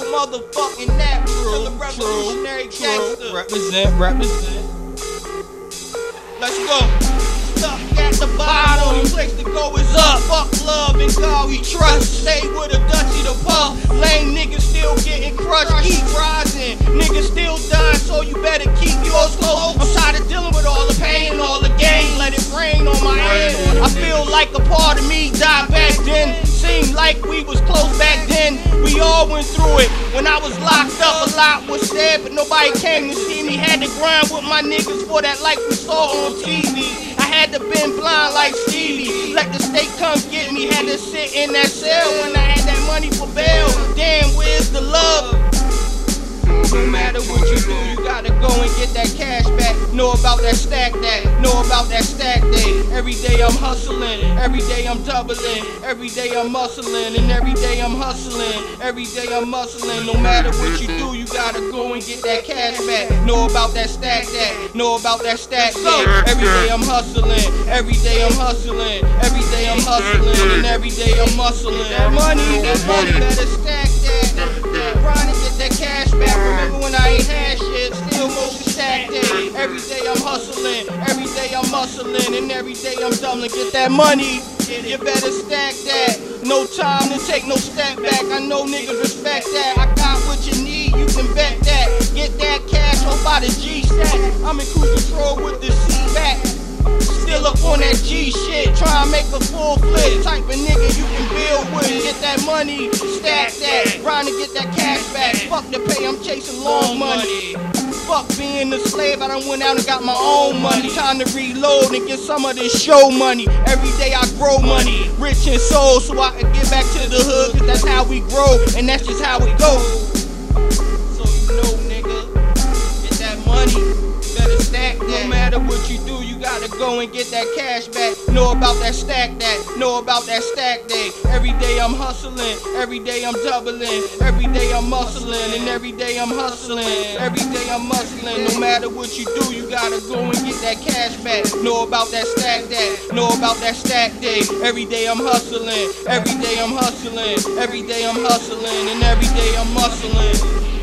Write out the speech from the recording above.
motherfucking nap. Still a revolutionary gangster. Represent, represent. Let's go. Stuck at the bottom, only place to go is up. Fuck love and God we trust. Stay with a Dutchie the puff. Lame niggas still getting crushed. Keep rising. Niggas still dying, so you better keep yours close. I'm tired of dealing with all the pain and all the gain. Let it rain on my head. I feel like a part of me died back then. Seemed like we was close back then. All went through it. When I was locked up, a lot was said, but nobody came to see me. Had to grind with my niggas for that life we saw on TV. I had to been blind like Stevie. Let the state come get me. Had to sit in that cell when I had that money for bail. Matter what you do, you gotta go and get that cash back. Know about that stack that, know about that stack day. Every day I'm hustling, every day I'm doubling, every day I'm muscling, and every day I'm hustling, every day I'm muscling. No matter what you do, you gotta go and get that cash back. Know about that stack that, know about that stack day. Every day I'm hustling, every day I'm hustling, every day I'm hustling, and every day I'm muscling. That money, that money, better stack that. Every day I'm hustling, every day I'm muscling, and every day I'm dumbling. Get that money, you better stack that. No time to take no step back. I know niggas respect that. I got what you need, you can bet that. Get that cash off by the G stack. I'm in cruise control with the C back. Still up on that G shit, try and make a full flip. Type of nigga you can build with. Get that money, stack that, grind to get that cash back. Fuck the pay, I'm chasing long money. Fuck being a slave, I done went out and got my own money. Time to reload and get some of this show money. Every day I grow money, rich in soul, so I can get back to the hood. Cause that's how we grow, and that's just how it goes. So you know, nigga, get that money, better stack that. No matter what you do, you gotta go and get that cash back. Know about that stack that, know about that stack day. Every day I'm hustling, every day I'm doubling, every day I'm muscling, and every day I'm hustling, every day I'm muscling. No matter what you do, you gotta go and get that cash back. Know about that stack that, know about that stack day. Every day I'm hustling, every day I'm hustling, every day I'm hustling, and every day I'm muscling.